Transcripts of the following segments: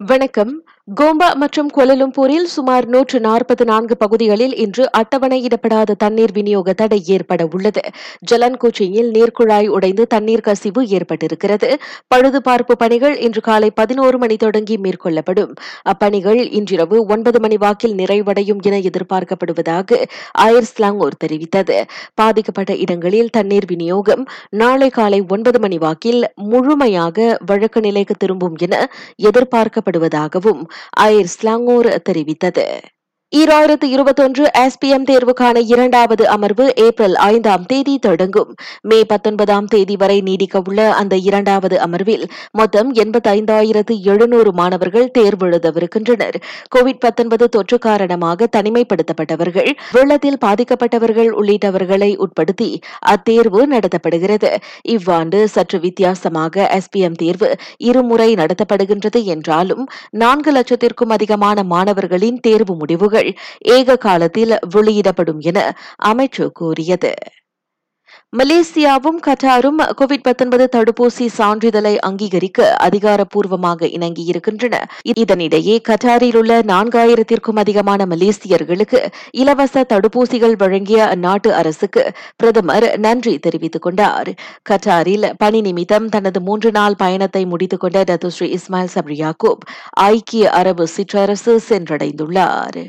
வணக்கம். கோம்பா மற்றும் கோலலும்பூரில் சுமார் நூற்று நாற்பத்தி நான்கு பகுதிகளில் இன்று அட்டவணையிடப்படாத தண்ணீர் விநியோக தடை ஏற்பட உள்ளது ஜலன்கோச்சியில் நீர்க்குழாய் உடைந்து தண்ணீர் கசிவு ஏற்பட்டிருக்கிறது. பழுதுபார்ப்பு பணிகள் இன்று காலை பதினோரு மணி தொடங்கி மேற்கொள்ளப்படும். அப்பணிகள் இன்றிரவு ஒன்பது மணி வாக்கில் நிறைவடையும் என எதிர்பார்க்கப்படுவதாக அயர்ஸ்லாங்கோர் தெரிவித்தது. பாதிக்கப்பட்ட இடங்களில் தண்ணீர் விநியோகம் நாளை காலை ஒன்பது மணி வாக்கில் முழுமையாக வழக்கு நிலைக்கு திரும்பும் என எதிர்பார்க்க எதிர்பார்க்கப்படுவதாகவும் ஐர் ஸ்லாங்கோர் தெரிவித்தது. ஈராயிரத்து இருபத்தொன்று எஸ்பிஎம் தேர்வுக்கான இரண்டாவது அமர்வு ஏப்ரல் ஐந்தாம் தேதி தொடங்கும். மே பத்தொன்பதாம் தேதி வரை நீடிக்கவுள்ள அந்த இரண்டாவது அமர்வில் மொத்தம் எண்பத்தைந்தாயிரத்து எழுநூறு மாணவர்கள் தேர்வெழுதவிருக்கின்றனர். கோவிட் பத்தொன்பது தொற்று காரணமாக தனிமைப்படுத்தப்பட்டவர்கள் வெள்ளத்தில் பாதிக்கப்பட்டவர்கள் உள்ளிட்டவர்களை உட்படுத்தி அத்தேர்வு நடத்தப்படுகிறது. இவ்வாண்டு சற்று வித்தியாசமாக எஸ்பிஎம் தேர்வு இருமுறை நடத்தப்படுகின்றது என்றாலும் நான்கு லட்சத்திற்கும் அதிகமான மாணவர்களின் தேர்வு முடிவுகள் ஏக காலத்தில் வெளியிடப்படும் என அமைச்சு கூறியது. மலேசியாவும் கட்டாரும் கோவிட் தடுப்பூசி சான்றிதழை அங்கீகரிக்க அதிகாரப்பூர்வமாக இணங்கியிருக்கின்றன. இதனிடையே கட்டாரில் உள்ள நான்காயிரத்திற்கும் அதிகமான மலேசியர்களுக்கு இலவச தடுப்பூசிகள் வழங்கிய அந்நாட்டு அரசுக்கு பிரதமர் நன்றி தெரிவித்துக் கொண்டார். கட்டாரில் பணி நிமித்தம் தனது மூன்று நாள் பயணத்தை முடித்துக் கொண்ட டத்துஸ்ரீ இஸ்மாயில் சப்ரியாக்கூப் ஐக்கிய அரபு சிற்றரசு சென்றடைந்துள்ளார்.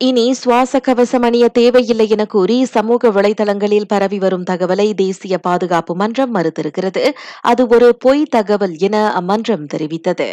இனி சுவாச கவசம் அணிய தேவையில்லை என கூறி சமூக வலைதளங்களில் பரவி வரும் தகவலை தேசிய பாதுகாப்பு மன்றம் மறுத்திருக்கிறது. அது ஒரு பொய் தகவல் என அம்மன்றம் தெரிவித்தது.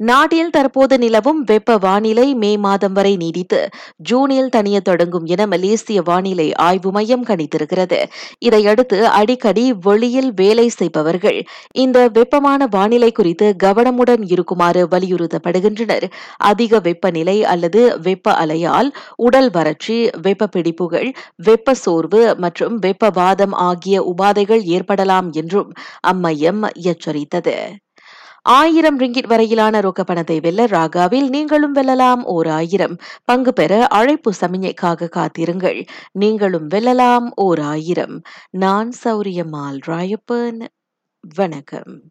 நாட்டில் தற்போது நிலவும் வெப்ப வானிலை மே மாதம் வரை நீடித்து ஜூனில் தனிய தொடங்கும் என மலேசிய வானிலை ஆய்வு மையம் கணித்திருக்கிறது. இதையடுத்து அடிக்கடி வெளியில் வேலை செய்பவர்கள் இந்த வெப்பமான வானிலை குறித்து கவனமுடன் இருக்குமாறு வலியுறுத்தப்படுகின்றனர். அதிக வெப்பநிலை அல்லது வெப்ப அலையால் உடல் வறட்சி வெப்ப பிடிப்புகள் வெப்ப சோர்வு மற்றும் வெப்பவாதம் ஆகிய உபாதைகள் ஏற்படலாம் என்றும் அம்மையம் எச்சரித்தது. ஆயிரம் ரிங்கிட் வரையிலான ரொக்க பணத்தை வெல்ல ராகாவில் நீங்களும் வெல்லலாம் ஓர் ஆயிரம். பங்கு பெற அழைப்பு சமிஞைக்காக காத்திருங்கள். நீங்களும் வெல்லலாம் ஓர் ஆயிரம். நான் சௌரியமால் ராயப்பன். வணக்கம்.